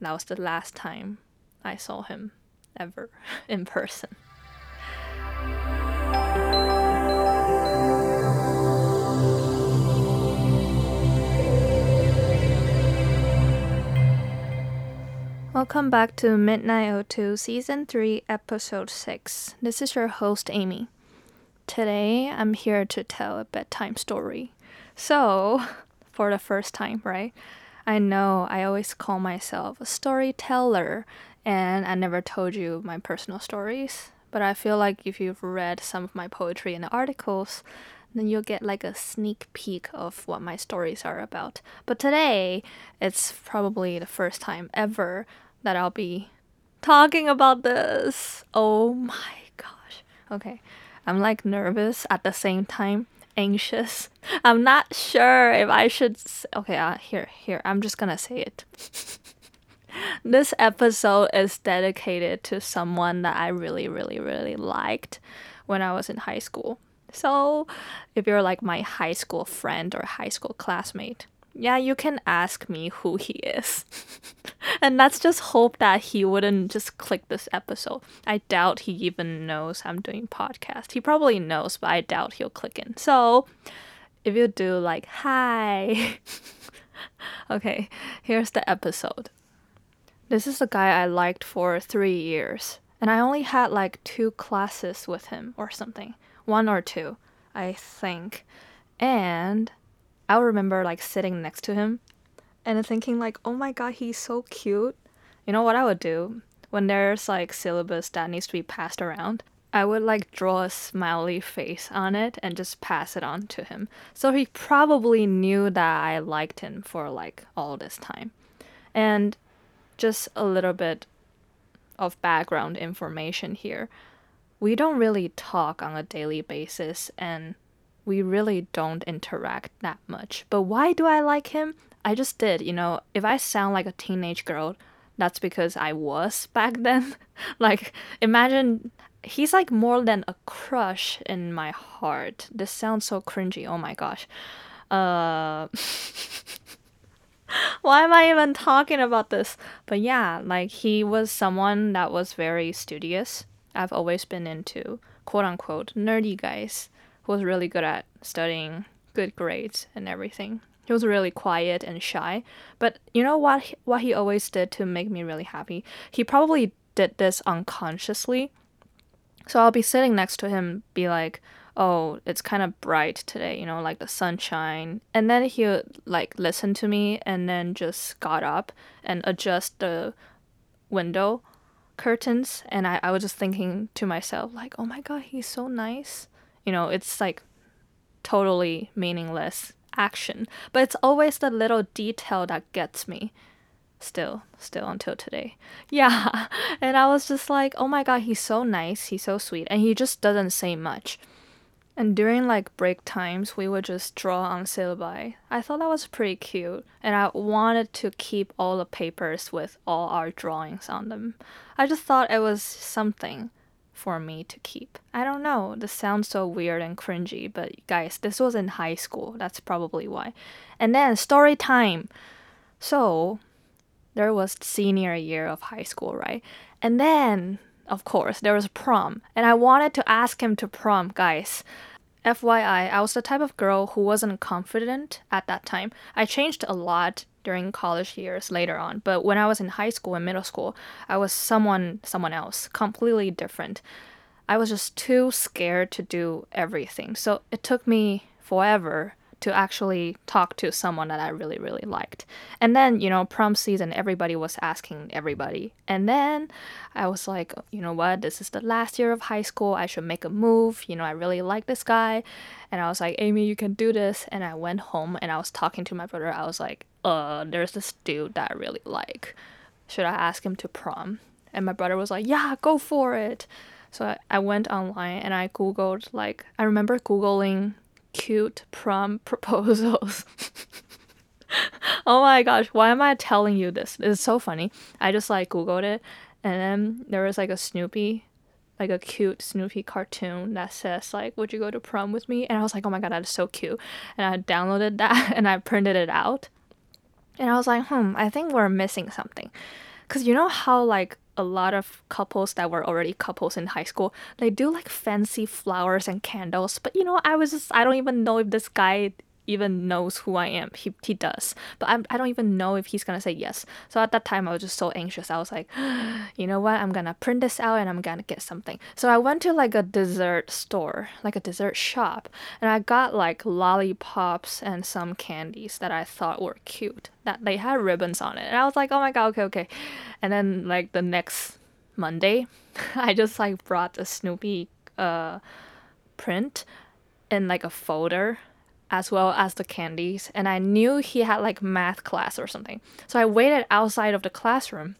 that was the last time I saw him ever in person. Welcome back to Midnight 02 Season 3, Episode 6. This is your host, Amy. Today, I'm here to tell a bedtime story. So, for the first time, right? I know I always call myself a storyteller, and I never told you my personal stories. But I feel like if you've read some of my poetry and articles, then you'll get like a sneak peek of what my stories are about. But today, it's probably the first time ever that I'll be talking about this. Oh my gosh. Okay. I'm like nervous at the same time, anxious. I'm not sure if I should. Okay, uh, here, here. I'm just gonna say it. this episode is dedicated to someone that I really, really, really liked when I was in high school. So, if you're like my high school friend or high school classmate, yeah, you can ask me who he is. and let's just hope that he wouldn't just click this episode. I doubt he even knows I'm doing podcast. He probably knows, but I doubt he'll click in. So, if you do like hi. okay, here's the episode. This is the guy I liked for 3 years, and I only had like two classes with him or something. One or two, I think. And I remember like sitting next to him and thinking like, "Oh my god, he's so cute." You know what I would do when there's like syllabus that needs to be passed around? I would like draw a smiley face on it and just pass it on to him. So he probably knew that I liked him for like all this time. And just a little bit of background information here. We don't really talk on a daily basis and we really don't interact that much. But why do I like him? I just did, you know, if I sound like a teenage girl, that's because I was back then. like, imagine he's like more than a crush in my heart. This sounds so cringy. Oh my gosh. Uh Why am I even talking about this? But yeah, like he was someone that was very studious. I've always been into quote unquote nerdy guys who was really good at studying, good grades and everything. He was really quiet and shy, but you know what what he always did to make me really happy? He probably did this unconsciously. So I'll be sitting next to him be like, "Oh, it's kind of bright today, you know, like the sunshine." And then he would like listen to me and then just got up and adjust the window curtains and I, I was just thinking to myself like oh my god he's so nice you know it's like totally meaningless action. But it's always the little detail that gets me. Still still until today. Yeah. And i was just like oh my god he's so nice. He's so sweet. And he just doesn't say much. And during like break times we would just draw on syllabi. I thought that was pretty cute. And i wanted to keep all the papers with all our drawings on them. I just thought it was something for me to keep. I don't know. This sounds so weird and cringy, but guys, this was in high school. That's probably why. And then story time. So, there was senior year of high school, right? And then, of course, there was prom. And I wanted to ask him to prom, guys. FYI, I was the type of girl who wasn't confident at that time. I changed a lot during college years later on. But when I was in high school and middle school, I was someone someone else, completely different. I was just too scared to do everything. So it took me forever to actually talk to someone that I really, really liked. And then, you know, prom season, everybody was asking everybody. And then I was like, you know what, this is the last year of high school. I should make a move. You know, I really like this guy. And I was like, Amy, you can do this. And I went home and I was talking to my brother. I was like, uh, there's this dude that I really like. Should I ask him to prom? And my brother was like, yeah, go for it. So I, went online and I Googled, like, I remember Googling cute prom proposals. oh my gosh, why am I telling you this? It's so funny. I just like Googled it and then there was like a Snoopy, like a cute Snoopy cartoon that says like, would you go to prom with me? And I was like, oh my god, that is so cute. And I downloaded that and I printed it out. And I was like, hmm, I think we're missing something. Because you know how, like, a lot of couples that were already couples in high school, they do like fancy flowers and candles. But you know, I was just, I don't even know if this guy even knows who I am. He, he does. But I'm, I don't even know if he's gonna say yes. So at that time, I was just so anxious. I was like, you know what? I'm gonna print this out and I'm gonna get something. So I went to like a dessert store, like a dessert shop, and I got like lollipops and some candies that I thought were cute. That they had ribbons on it. And I was like, oh my god, okay, okay. And then like the next Monday, I just like brought a Snoopy uh print in like a folder as well as the candies, and I knew he had like math class or something. So I waited outside of the classroom.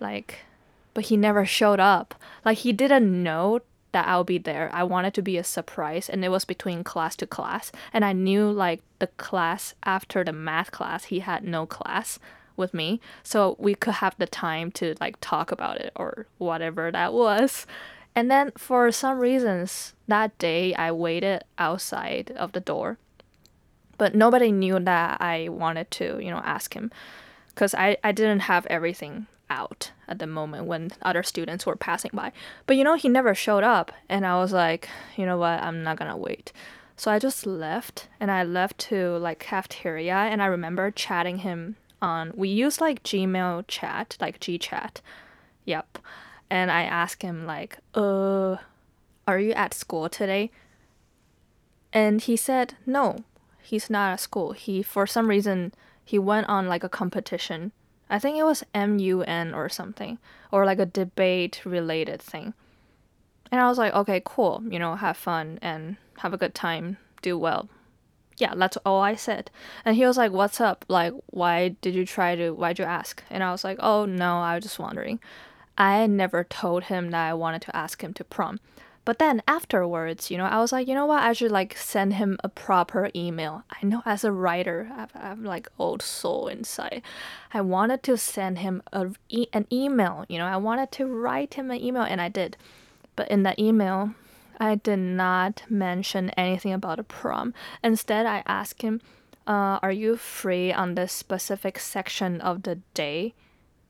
Like, but he never showed up. Like, he didn't know that I'll be there. I wanted to be a surprise, and it was between class to class. And I knew like the class after the math class, he had no class with me. So we could have the time to like talk about it or whatever that was. And then for some reasons, that day I waited outside of the door. But nobody knew that I wanted to, you know, ask him because I, I didn't have everything out at the moment when other students were passing by. But you know, he never showed up. And I was like, you know what, I'm not gonna wait. So I just left and I left to like cafeteria and I remember chatting him on we use like Gmail chat, like GChat. Yep and I asked him like, "Uh, are you at school today?" And he said, "No, he's not at school. He for some reason he went on like a competition. I think it was MUN or something, or like a debate related thing." And I was like, "Okay, cool. You know, have fun and have a good time. Do well." Yeah, that's all I said. And he was like, "What's up? Like, why did you try to? Why'd you ask?" And I was like, "Oh no, I was just wondering." I never told him that I wanted to ask him to prom. But then afterwards, you know, I was like, you know what? I should like send him a proper email. I know as a writer, I have like old soul inside. I wanted to send him a, e- an email. You know, I wanted to write him an email, and I did. But in that email, I did not mention anything about a prom. Instead, I asked him, uh, "Are you free on this specific section of the day?"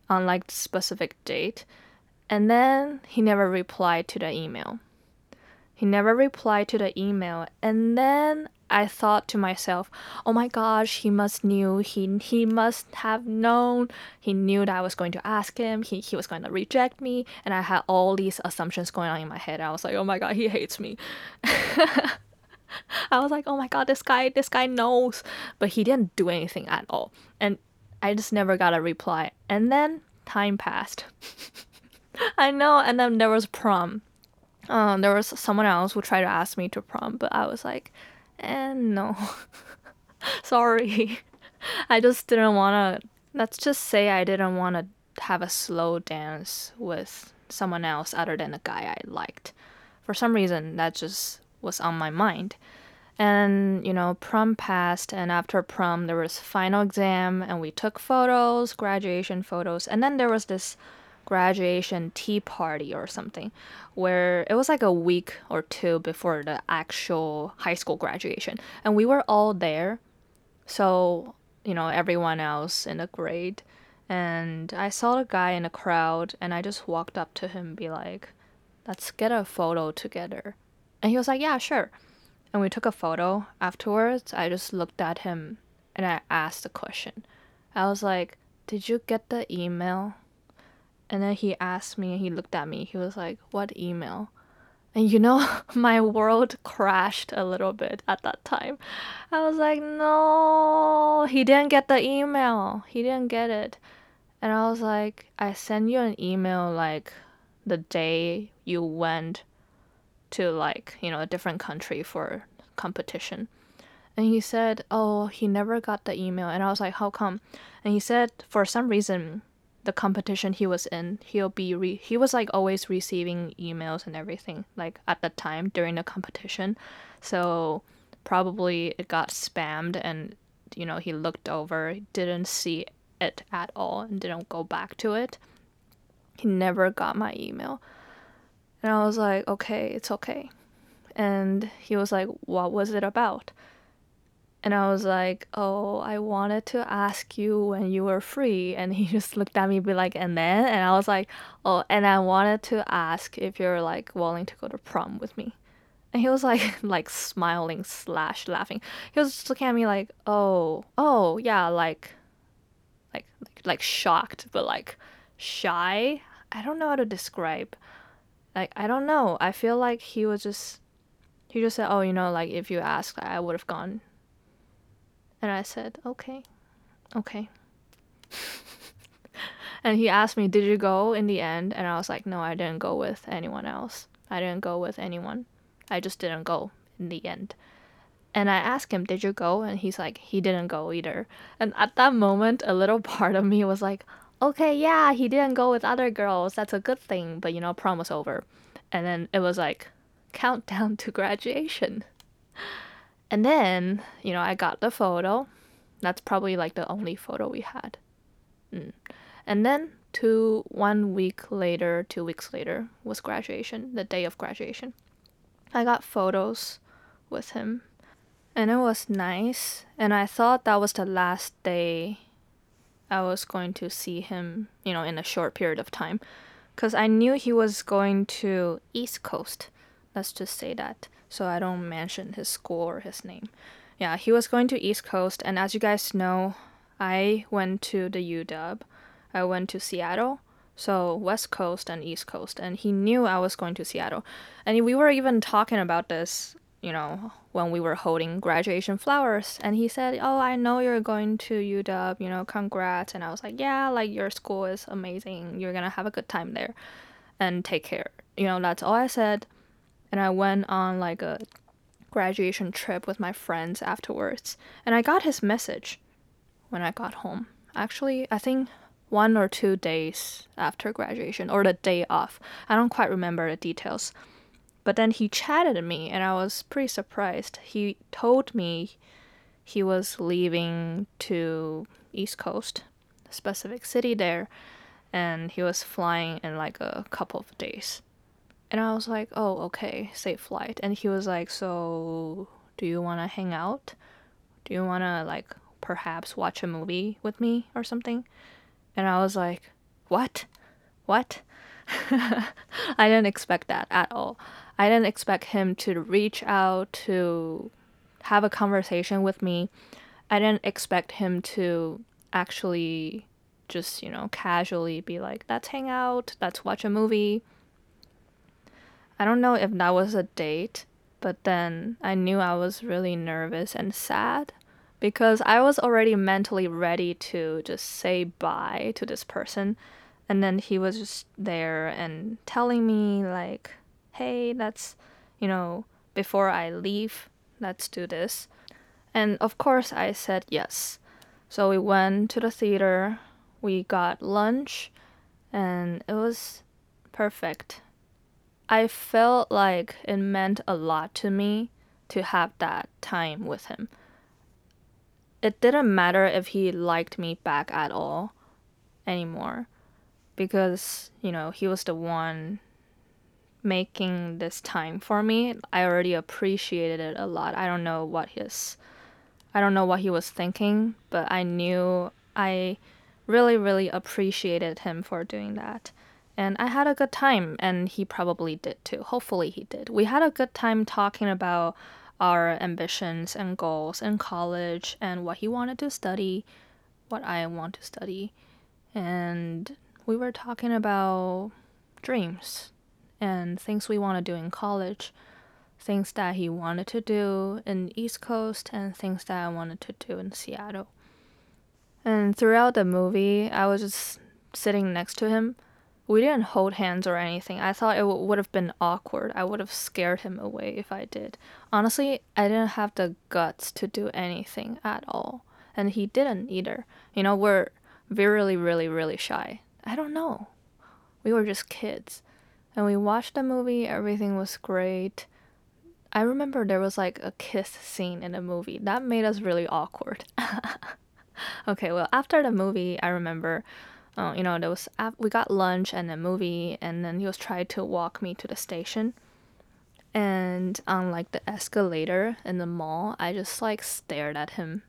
On like specific date. And then he never replied to the email. He never replied to the email. And then I thought to myself, "Oh my gosh, he must knew. He he must have known. He knew that I was going to ask him. He he was going to reject me." And I had all these assumptions going on in my head. I was like, "Oh my god, he hates me." I was like, "Oh my god, this guy this guy knows." But he didn't do anything at all. And I just never got a reply. And then time passed. I know, and then there was prom. Um, there was someone else who tried to ask me to prom, but I was like, eh, no. Sorry. I just didn't want to. Let's just say I didn't want to have a slow dance with someone else other than the guy I liked. For some reason, that just was on my mind and you know prom passed and after prom there was final exam and we took photos graduation photos. And then there was this graduation tea party or something where it was like a week or two before the actual high school graduation. And we were all there. So you know everyone else in the grade. And i saw a guy in the crowd and i just walked up to him and be like let's get a photo together. And he was like yeah sure and we took a photo afterwards, I just looked at him and I asked a question. I was like, Did you get the email? And then he asked me and he looked at me. He was like, What email? And you know, my world crashed a little bit at that time. I was like, No, he didn't get the email. He didn't get it. And I was like, I sent you an email like the day you went to like you know a different country for competition. And he said oh he never got the email. And i was like how come? And he said for some reason the competition he was in he'll be re- he was like always receiving emails and everything like at the time during the competition. So probably it got spammed and you know he looked over didn't see it at all and didn't go back to it. He never got my email and I was like, okay, it's okay. And he was like, what was it about? And I was like, "Oh, I wanted to ask you when you were free." And he just looked at me, be like, "And then?" And I was like, "Oh, and I wanted to ask if you're like willing to go to prom with me." And he was like, like smiling slash laughing. He was just looking at me like, "Oh, oh, yeah, like, like, like, like shocked, but like shy. I don't know how to describe. Like, I don't know. I feel like he was just, he just said, "Oh, you know, like if you asked, I would have gone." And I said, "Okay, okay." and he asked me, "Did you go in the end?" And I was like, "No, I didn't go with anyone else. I didn't go with anyone." I just didn't go in the end. And I asked him, Did you go? And he's like, He didn't go either. And at that moment, a little part of me was like, Okay, yeah, he didn't go with other girls. That's a good thing. But you know, prom was over. And then it was like, Countdown to graduation. And then, you know, I got the photo. That's probably like the only photo we had. Mm. And then two, one week later, two weeks later was graduation, the day of graduation. I got photos with him and it was nice. And I thought that was the last day I was going to see him, you know, in a short period of time. Because I knew he was going to East Coast. Let's just say that. So I don't mention his school or his name. Yeah, he was going to East Coast. And as you guys know, I went to the UW. I went to Seattle so West Coast and East Coast, and he knew I was going to Seattle, and we were even talking about this, you know, when we were holding graduation flowers, and he said, "Oh, I know you're going to UW, you know, congrats," and I was like, "Yeah, like your school is amazing. You're gonna have a good time there, and take care." You know, that's all I said, and I went on like a graduation trip with my friends afterwards, and I got his message when I got home. Actually, I think one or two days after graduation or the day off. I don't quite remember the details. But then he chatted me and I was pretty surprised. He told me he was leaving to East Coast, a specific city there, and he was flying in like a couple of days. And I was like, "Oh, okay, safe flight." And he was like, "So, do you want to hang out? Do you want to like perhaps watch a movie with me or something?" And I was like, what? What? I didn't expect that at all. I didn't expect him to reach out to have a conversation with me. I didn't expect him to actually just, you know, casually be like, let's hang out, let's watch a movie. I don't know if that was a date, but then I knew I was really nervous and sad because I was already mentally ready to just say bye to this person. And then he was just there and telling me, like, hey, let's, you know, before I leave, let's do this. And of course, I said yes. So we went to the theater, we got lunch, and it was perfect. I felt like it meant a lot to me to have that time with him it didn't matter if he liked me back at all anymore because you know he was the one making this time for me i already appreciated it a lot. I don't know what his i don't know what he was thinking but i knew i really really appreciated him for doing that. And i had a good time and he probably did too. Hopefully he did. We had a good time talking about our ambitions and goals in college and what he wanted to study, what I want to study. And we were talking about dreams and things we want to do in college, things that he wanted to do in East Coast and things that I wanted to do in Seattle. And throughout the movie, I was just sitting next to him we didn't hold hands or anything. I thought it w- would have been awkward. I would have scared him away if I did. Honestly, I didn't have the guts to do anything at all. And he didn't either. You know, we're really, really, really shy. I don't know. We were just kids. And we watched the movie, everything was great. I remember there was like a kiss scene in the movie. That made us really awkward. okay, well, after the movie, I remember uh, you know, there was we got lunch and a movie, and then he was trying to walk me to the station. And on like the escalator in the mall, I just like stared at him.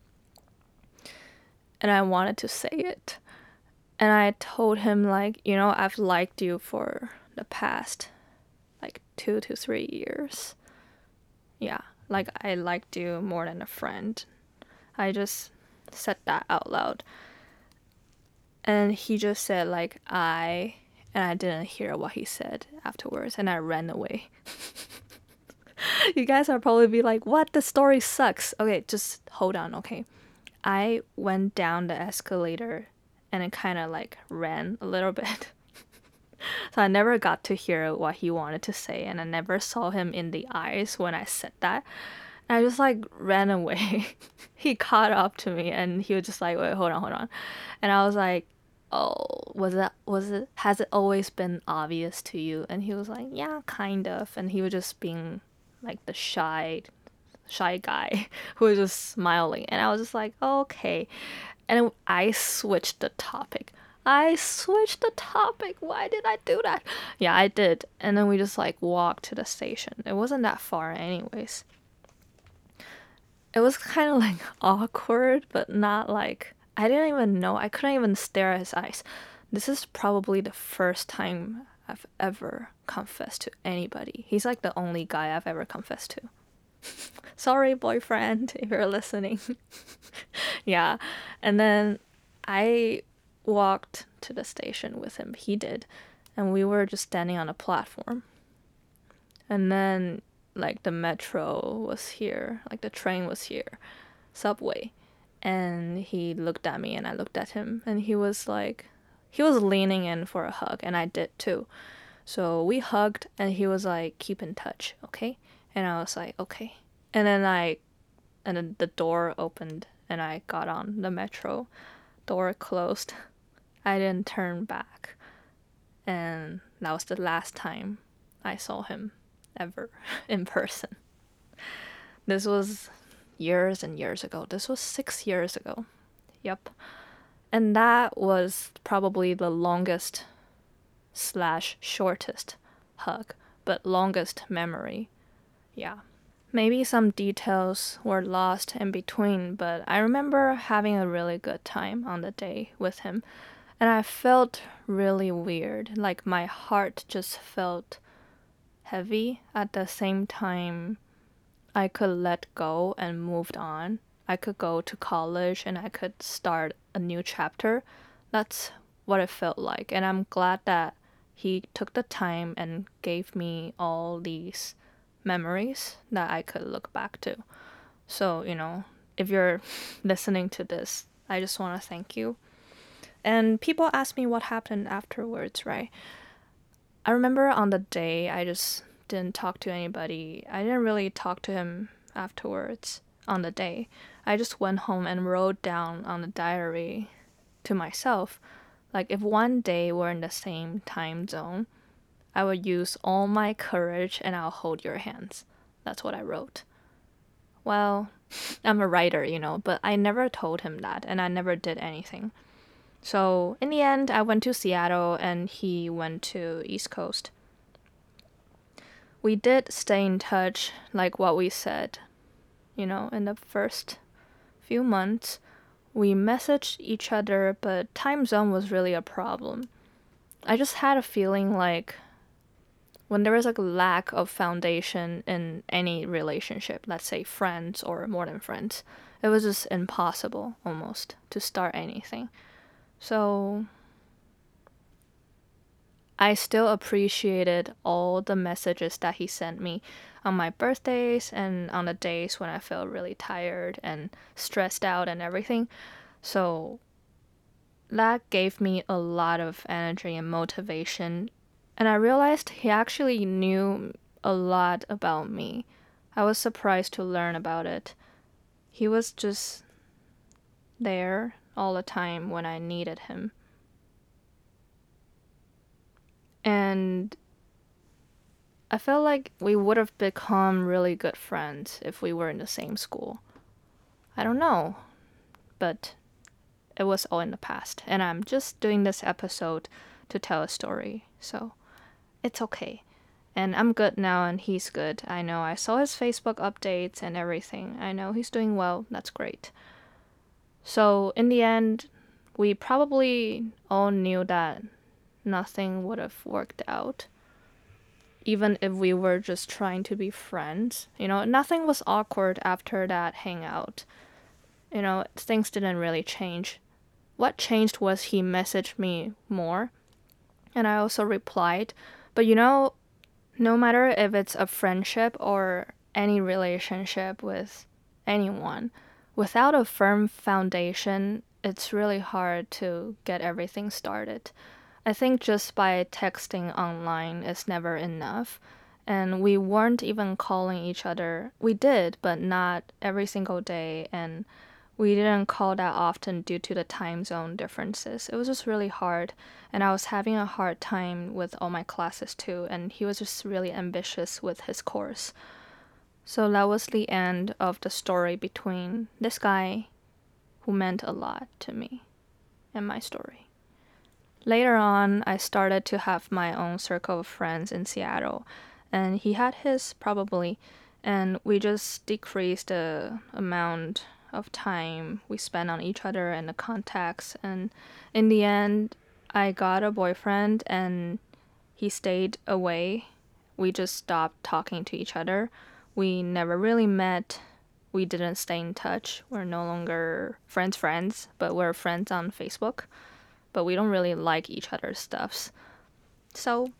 And I wanted to say it. And I told him like, you know, I've liked you for the past like 2 to 3 years. Yeah, like I liked you more than a friend. I just said that out loud. And he just said like I and I didn't hear what he said afterwards and I ran away. you guys are probably be like, "What? The story sucks." Okay, just hold on, okay? I went down the escalator and it kind of like ran a little bit. so I never got to hear what he wanted to say and I never saw him in the eyes when I said that. And I just like ran away. he caught up to me and he was just like, "Wait, hold on, hold on." And I was like, "Oh, was that was it has it always been obvious to you?" And he was like, "Yeah, kind of." And he was just being like the shy shy guy who was just smiling and i was just like okay and i switched the topic i switched the topic why did i do that yeah i did and then we just like walked to the station it wasn't that far anyways it was kind of like awkward but not like i didn't even know i couldn't even stare at his eyes this is probably the first time I've ever confessed to anybody. He's like the only guy I've ever confessed to. Sorry, boyfriend, if you're listening. yeah. And then I walked to the station with him. He did. And we were just standing on a platform. And then, like, the metro was here, like, the train was here, subway. And he looked at me, and I looked at him, and he was like, he was leaning in for a hug, and I did too. So we hugged, and he was like, "Keep in touch, okay?" And I was like, "Okay." And then I, and then the door opened, and I got on the metro. Door closed. I didn't turn back, and that was the last time I saw him ever in person. This was years and years ago. This was six years ago. Yep. And that was probably the longest slash shortest hug, but longest memory. Yeah. Maybe some details were lost in between, but I remember having a really good time on the day with him. And I felt really weird. Like my heart just felt heavy at the same time I could let go and moved on. I could go to college and I could start a new chapter. That's what it felt like. And I'm glad that he took the time and gave me all these memories that I could look back to. So, you know, if you're listening to this, I just want to thank you. And people ask me what happened afterwards, right? I remember on the day I just didn't talk to anybody. I didn't really talk to him afterwards on the day. I just went home and wrote down on the diary to myself like if one day we're in the same time zone, I would use all my courage and I'll hold your hands. That's what I wrote. Well, I'm a writer, you know, but I never told him that and I never did anything. So, in the end, I went to Seattle and he went to East Coast. We did stay in touch like what we said, you know, in the first few months we messaged each other, but time zone was really a problem. I just had a feeling like when there is a lack of foundation in any relationship, let's say friends or more than friends, it was just impossible almost to start anything. So I still appreciated all the messages that he sent me on my birthdays and on the days when I felt really tired and stressed out and everything. So that gave me a lot of energy and motivation. And I realized he actually knew a lot about me. I was surprised to learn about it. He was just there all the time when I needed him. And I felt like we would have become really good friends if we were in the same school. I don't know, but it was all in the past. And I'm just doing this episode to tell a story, so it's okay. And I'm good now, and he's good. I know I saw his Facebook updates and everything. I know he's doing well. That's great. So, in the end, we probably all knew that nothing would have worked out. Even if we were just trying to be friends. You know, nothing was awkward after that hangout. You know, things didn't really change. What changed was he messaged me more, and I also replied. But you know, no matter if it's a friendship or any relationship with anyone, without a firm foundation, it's really hard to get everything started. I think just by texting online is never enough. And we weren't even calling each other. We did, but not every single day. And we didn't call that often due to the time zone differences. It was just really hard. And I was having a hard time with all my classes too. And he was just really ambitious with his course. So that was the end of the story between this guy who meant a lot to me and my story. Later on, I started to have my own circle of friends in Seattle, and he had his probably, and we just decreased the amount of time we spent on each other and the contacts. And in the end, I got a boyfriend, and he stayed away. We just stopped talking to each other. We never really met. We didn't stay in touch. We're no longer friends, friends, but we're friends on Facebook but we don't really like each other's stuffs. So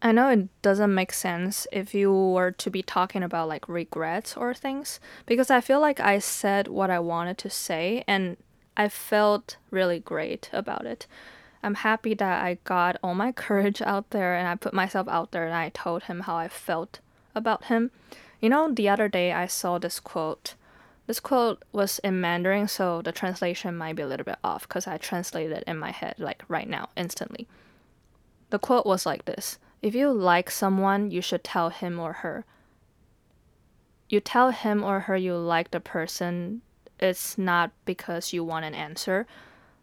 I know it doesn't make sense if you were to be talking about like regrets or things because I feel like I said what I wanted to say and I felt really great about it. I'm happy that I got all my courage out there and I put myself out there and I told him how I felt about him. You know, the other day I saw this quote this quote was in Mandarin, so the translation might be a little bit off because I translated it in my head like right now, instantly. The quote was like this If you like someone, you should tell him or her. You tell him or her you like the person, it's not because you want an answer.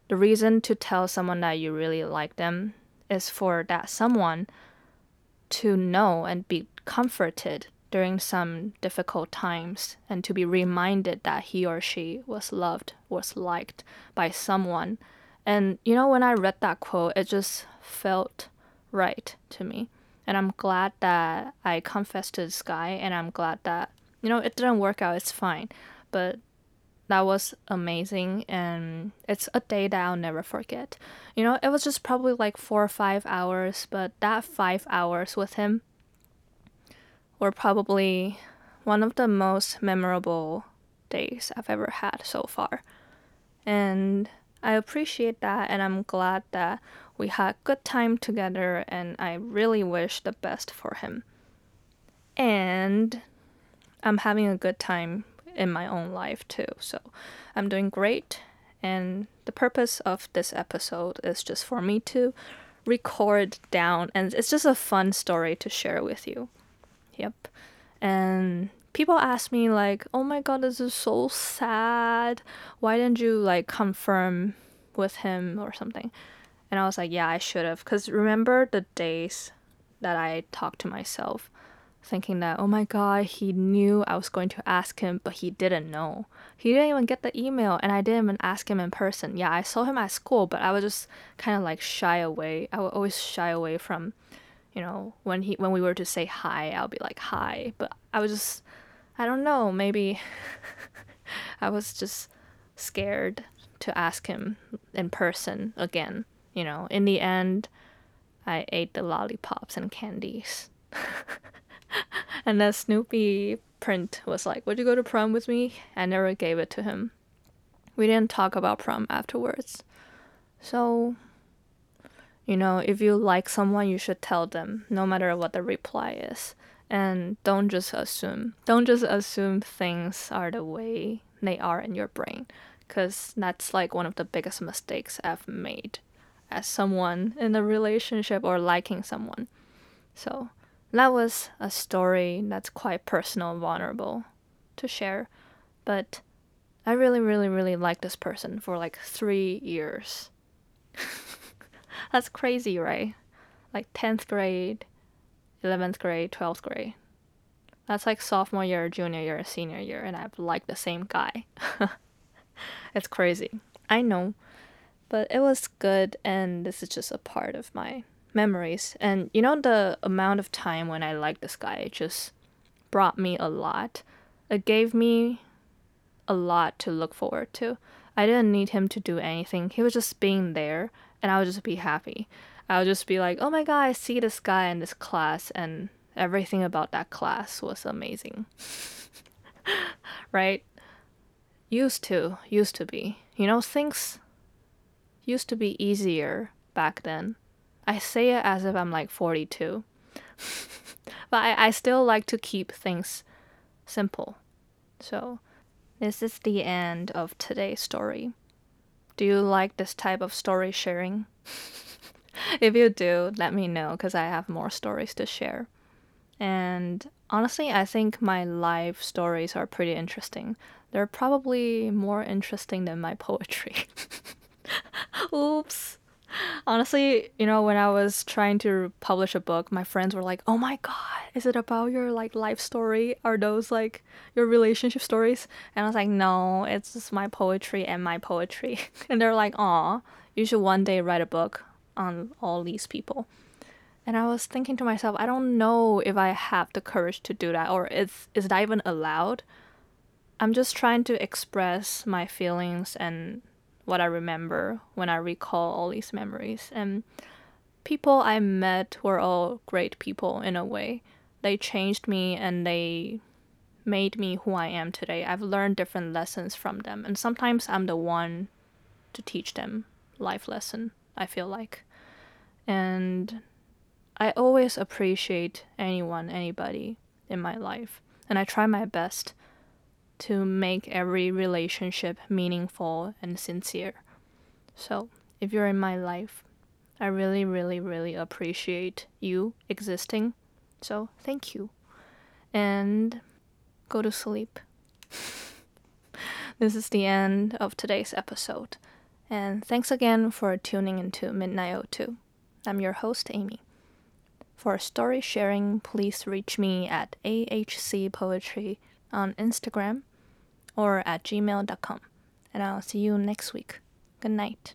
The reason to tell someone that you really like them is for that someone to know and be comforted during some difficult times and to be reminded that he or she was loved, was liked by someone. And you know, when I read that quote, it just felt right to me. And I'm glad that I confessed to this guy, and I'm glad that, you know, it didn't work out, it's fine. But that was amazing, and it's a day that I'll never forget. You know, it was just probably like four or five hours, but that five hours with him were probably one of the most memorable days I've ever had so far. And I appreciate that and I'm glad that we had a good time together and I really wish the best for him. And I'm having a good time in my own life too. So I'm doing great and the purpose of this episode is just for me to record down and it's just a fun story to share with you. Yep. And people ask me like, "Oh my god, this is so sad. Why didn't you like confirm with him or something?" And I was like, "Yeah, I should have." Cuz remember the days that I talked to myself thinking that, "Oh my god, he knew I was going to ask him, but he didn't know. He didn't even get the email and I didn't even ask him in person. Yeah, I saw him at school, but I was just kind of like shy away. I would always shy away from you know, when he when we were to say hi, I'll be like hi, but I was just I don't know, maybe I was just scared to ask him in person again, you know. In the end, I ate the lollipops and candies. and the Snoopy print was like, Would you go to prom with me? I never gave it to him. We didn't talk about prom afterwards. So you know, if you like someone, you should tell them, no matter what the reply is. And don't just assume. Don't just assume things are the way they are in your brain, because that's like one of the biggest mistakes I've made as someone in a relationship or liking someone. So that was a story that's quite personal and vulnerable to share. But I really, really, really liked this person for like three years. That's crazy, right? Like 10th grade 11th grade, 12th grade. That's like sophomore year, junior year, senior year, and I've liked the same guy. it's crazy. I know. But it was good, and this is just a part of my memories. And you know, the amount of time when I liked this guy it just brought me a lot. It gave me a lot to look forward to. I didn't need him to do anything. He was just being there, and I would just be happy. I would just be like, oh my god, I see this guy in this class, and everything about that class was amazing. right? Used to, used to be. You know, things used to be easier back then. I say it as if I'm like 42. but I, I still like to keep things simple. So, this is the end of today's story. Do you like this type of story sharing? if you do, let me know because I have more stories to share. And honestly, I think my life stories are pretty interesting. They're probably more interesting than my poetry. Oops. Honestly, you know, when I was trying to publish a book, my friends were like, "Oh my god, is it about your like life story? Are those like your relationship stories?" And I was like, "No, it's just my poetry and my poetry." and they're like, "Aw, you should one day write a book on all these people." And I was thinking to myself, I don't know if I have the courage to do that or is is that even allowed? I'm just trying to express my feelings and what I remember when I recall all these memories. And people I met were all great people in a way. They changed me and they made me who I am today. I've learned different lessons from them, and sometimes I'm the one to teach them life lesson, I feel like. And I always appreciate anyone, anybody in my life, and I try my best to make every relationship meaningful and sincere. So, if you're in my life, I really, really, really appreciate you existing. So, thank you. And go to sleep. this is the end of today's episode. And thanks again for tuning into Midnight 02. I'm your host, Amy. For story sharing, please reach me at AHC Poetry on Instagram or at gmail.com. And I'll see you next week. Good night.